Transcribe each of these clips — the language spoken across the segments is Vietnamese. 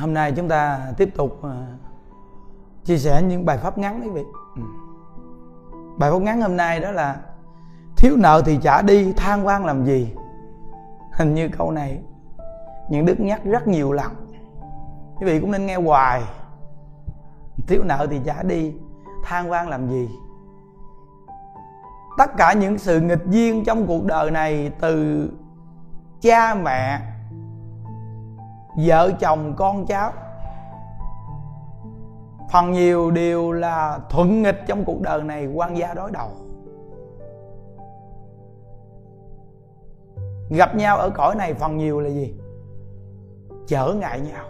hôm nay chúng ta tiếp tục ờ, chia sẻ những bài pháp ngắn quý vị. Ừ. Bài pháp ngắn hôm nay đó là, thiếu nợ thì trả đi, than quan làm gì? Hình như câu này những đức nhắc rất nhiều lần. Quý vị cũng nên nghe hoài. Thiếu nợ thì trả đi, than quan làm gì? Tất cả những sự nghịch duyên trong cuộc đời này từ cha mẹ vợ chồng con cháu. Phần nhiều đều là thuận nghịch trong cuộc đời này, quan gia đối đầu. Gặp nhau ở cõi này phần nhiều là gì? Trở ngại nhau.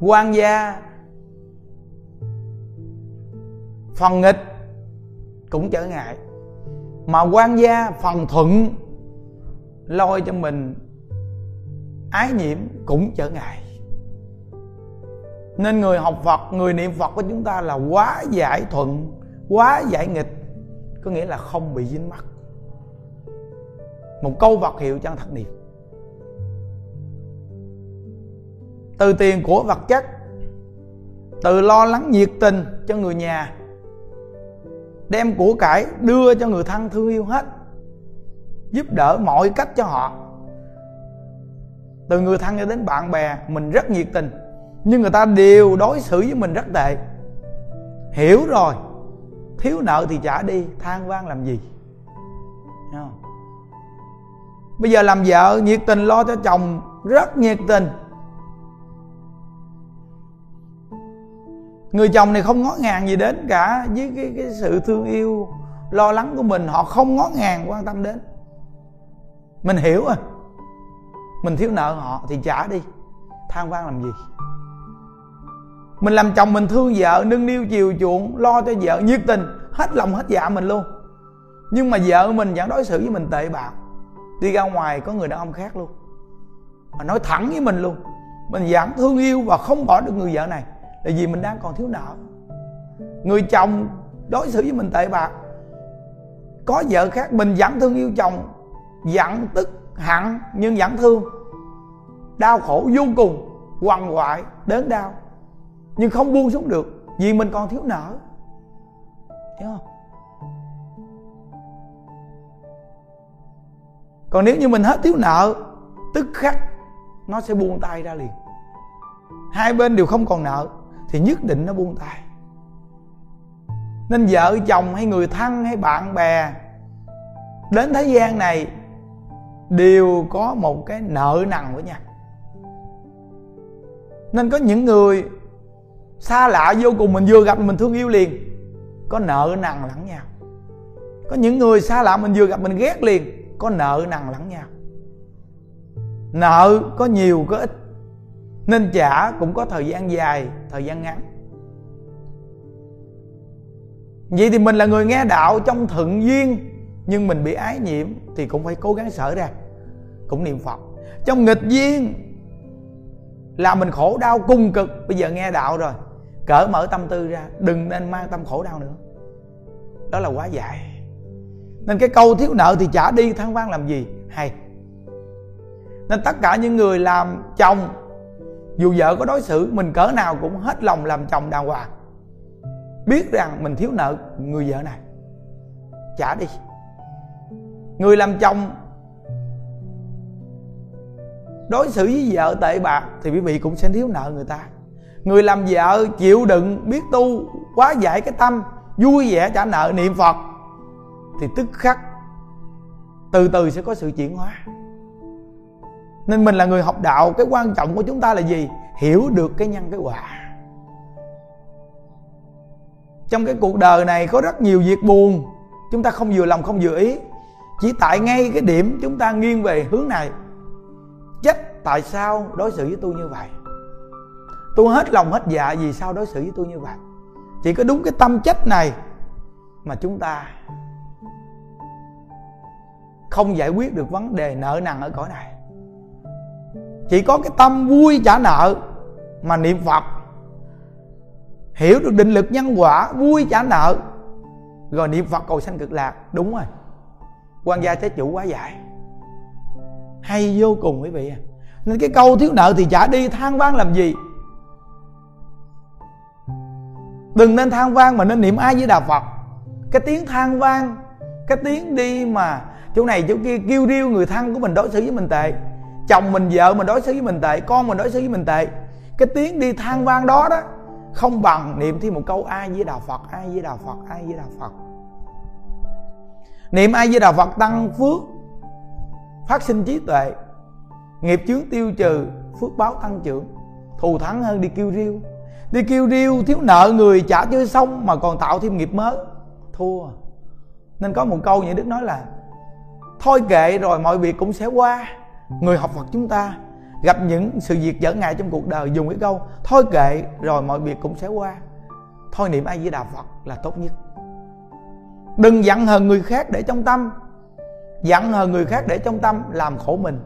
Quan gia phần nghịch cũng trở ngại, mà quan gia phần thuận lôi cho mình ái nhiễm cũng trở ngại. Nên người học phật, người niệm phật của chúng ta là quá giải thuận, quá giải nghịch, có nghĩa là không bị dính mắc. Một câu vật hiệu chân thật niệm. Từ tiền của vật chất, từ lo lắng nhiệt tình cho người nhà, đem của cải đưa cho người thân thương yêu hết, giúp đỡ mọi cách cho họ từ người thân cho đến bạn bè mình rất nhiệt tình. Nhưng người ta đều đối xử với mình rất tệ. Hiểu rồi. Thiếu nợ thì trả đi than vang làm gì? Không? bây giờ làm vợ nhiệt tình lo cho chồng rất nhiệt tình. Người chồng này không ngó ngàng gì đến cả với cái, cái sự thương yêu lo lắng của mình. Họ không ngó ngàng quan tâm đến. Mình hiểu à? Mình thiếu nợ họ thì trả đi. Than vang làm gì? Mình làm chồng mình thương vợ, nâng niu chiều chuộng, lo cho vợ, nhiệt tình, hết lòng hết dạ mình luôn. Nhưng mà vợ mình vẫn đối xử với mình tệ bạc. Đi ra ngoài có người đàn ông khác luôn. Mà nói thẳng với mình luôn, mình vẫn thương yêu và không bỏ được người vợ này là vì mình đang còn thiếu nợ. Người chồng đối xử với mình tệ bạc, có vợ khác mình vẫn thương yêu chồng giận tức hẳn nhưng vẫn thương. Đau khổ vô cùng, quằn quại, đớn đau. Nhưng không buông xuống được, vì mình còn thiếu nợ. Hiểu không? Còn nếu như mình hết thiếu nợ, tức khắc nó sẽ buông tay ra liền. Hai bên đều không còn nợ, thì nhất định nó buông tay. Nên vợ chồng hay người thân hay bạn bè, đến thế gian này đều có một cái nợ nần với nhau. Nên có những người xa lạ vô cùng, mình vừa gặp mình thương yêu liền, có nợ nần lẫn nhau. Có những người xa lạ mình vừa gặp mình ghét liền, có nợ nần lẫn nhau. Nợ có nhiều, có ít, nên trả cũng có thời gian dài, thời gian ngắn. Vậy thì mình là người nghe đạo trong thuận duyên, nhưng mình bị ái nhiễm thì cũng phải cố gắng sở ra cũng niệm phật. Trong nghịch duyên là mình khổ đau cung cực. Bây giờ nghe đạo rồi, cỡ mở tâm tư ra, đừng nên mang tâm khổ đau nữa. Đó là quá dài nên cái câu thiếu nợ thì trả đi, than vang làm gì? Hay. Nên tất cả những người làm chồng, dù vợ có đối xử, mình cỡ nào cũng hết lòng làm chồng đàng hoàng. Biết rằng mình thiếu nợ người vợ này trả đi. Người làm chồng đối xử với vợ tệ bạc thì quý vị cũng sẽ thiếu nợ người ta. Người làm vợ chịu đựng, biết tu quá giải cái tâm, vui vẻ trả nợ niệm phật, thì tức khắc từ từ sẽ có sự chuyển hóa. Nên mình là người học đạo, cái quan trọng của chúng ta là gì? Hiểu được cái nhân, cái quả. Trong cái cuộc đời này có rất nhiều việc buồn, chúng ta không vừa lòng không vừa ý, chỉ tại ngay cái điểm chúng ta nghiêng về hướng này trách tại sao đối xử với tôi như vậy? Tôi hết lòng hết dạ vì sao đối xử với tôi như vậy? Chỉ có đúng cái tâm trách này mà chúng ta không giải quyết được vấn đề nợ nần ở cõi này. Chỉ có cái tâm vui trả nợ mà niệm phật, hiểu được định lực nhân quả, vui trả nợ, rồi niệm phật cầu sanh cực lạc. Đúng rồi. Quan gia thế chủ quá dài hay vô cùng quý vị à. Nên cái câu thiếu nợ thì trả đi than vang làm gì. Đừng nên than vang mà nên niệm ai với đà phật. Cái tiếng than vang, cái tiếng đi mà chỗ này chỗ kia kêu riêu người thân của mình đối xử với mình tệ, chồng mình vợ mình đối xử với mình tệ, con mình đối xử với mình tệ, cái tiếng đi than vang đó đó không bằng niệm thêm một câu ai với đà phật ai với đà phật ai với đà phật. Niệm ai với đà phật tăng phước phát sinh trí tuệ, nghiệp chướng tiêu trừ, phước báo tăng trưởng, thù thắng hơn đi kêu riêu đi kêu riêu thiếu nợ người trả chưa xong mà còn tạo thêm nghiệp mới. Thua. Nên có một câu như đức nói là, thôi kệ rồi mọi việc cũng sẽ qua. Người học phật chúng ta gặp những sự việc dở ngại trong cuộc đời dùng cái câu, thôi kệ rồi mọi việc cũng sẽ qua. Thôi niệm ai với đạo phật là tốt nhất. Đừng giận hờn người khác để trong tâm giận hờn người khác để trong tâm làm khổ mình.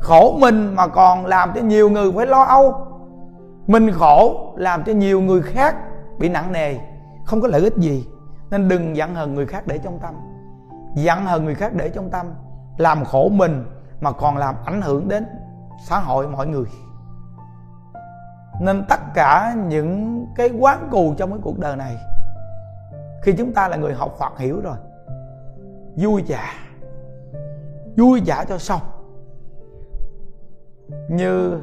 Khổ mình mà còn làm cho nhiều người phải lo âu. Mình khổ làm cho nhiều người khác bị nặng nề, không có lợi ích gì. Nên đừng giận hờn người khác để trong tâm. Giận hờn người khác để trong tâm, làm khổ mình mà còn làm ảnh hưởng đến xã hội mọi người. Nên tất cả những cái quán cù trong cái cuộc đời này, khi chúng ta là người học phật hiểu rồi vui vẻ, vui vẻ cho xong. Như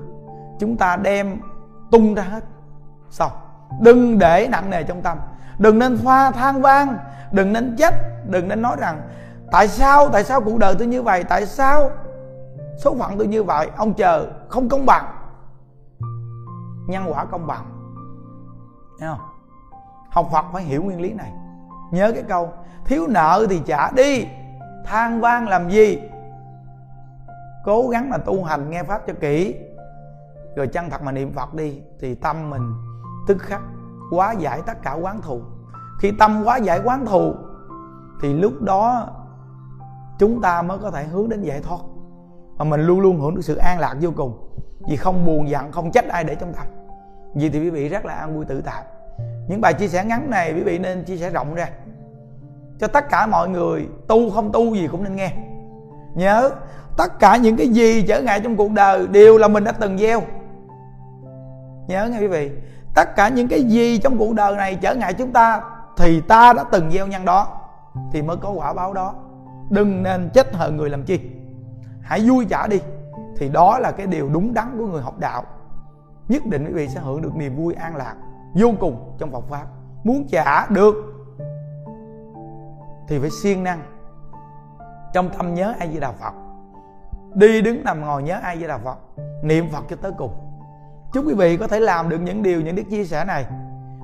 chúng ta đem tung ra hết. Xong. Đừng để nặng nề trong tâm. Đừng nên pha than vang. Đừng nên trách đừng nên nói rằng tại sao? Tại sao cuộc đời tôi như vậy? Tại sao số phận tôi như vậy? Ông chờ không công bằng. Nhân quả công bằng. Thấy không? Học phật phải hiểu nguyên lý này nhớ cái câu, thiếu nợ thì trả đi, than vang làm gì? Cố gắng là tu hành nghe pháp cho kỹ. Rồi chân thật mà niệm phật đi, thì tâm mình tức khắc quá giải tất cả quán thù. Khi tâm quá giải quán thù, thì lúc đó chúng ta mới có thể hướng đến giải thoát. Mà mình luôn luôn hưởng được sự an lạc vô cùng. Vì không buồn giận, không trách ai để trong tâm. Vì thì quý vị rất là an vui tự tại những bài chia sẻ ngắn này, quý vị nên chia sẻ rộng ra. Cho tất cả mọi người, tu không tu gì cũng nên nghe. Nhớ, tất cả những cái gì trở ngại trong cuộc đời đều là mình đã từng gieo. Nhớ nghe quý vị, tất cả những cái gì trong cuộc đời này trở ngại chúng ta thì ta đã từng gieo nhân đó, thì mới có quả báo đó. Đừng nên chết hờn người làm chi. Hãy vui trả đi, thì đó là cái điều đúng đắn của người học đạo. Nhất định quý vị sẽ hưởng được niềm vui an lạc vô cùng trong Phật pháp. Muốn trả được thì phải siêng năng trong tâm nhớ ai di đà phật. Đi đứng nằm ngồi nhớ ai di đà phật, niệm phật cho tới cùng. Chúc quý vị có thể làm được những điều, những đức chia sẻ này,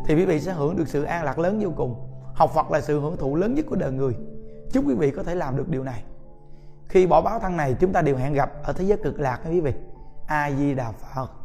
thì quý vị sẽ hưởng được sự an lạc lớn vô cùng. Học phật là sự hưởng thụ lớn nhất của đời người. Chúc quý vị có thể làm được điều này. Khi bỏ báo thân này, chúng ta đều hẹn gặp ở thế giới cực lạc quý vị. A di đà phật.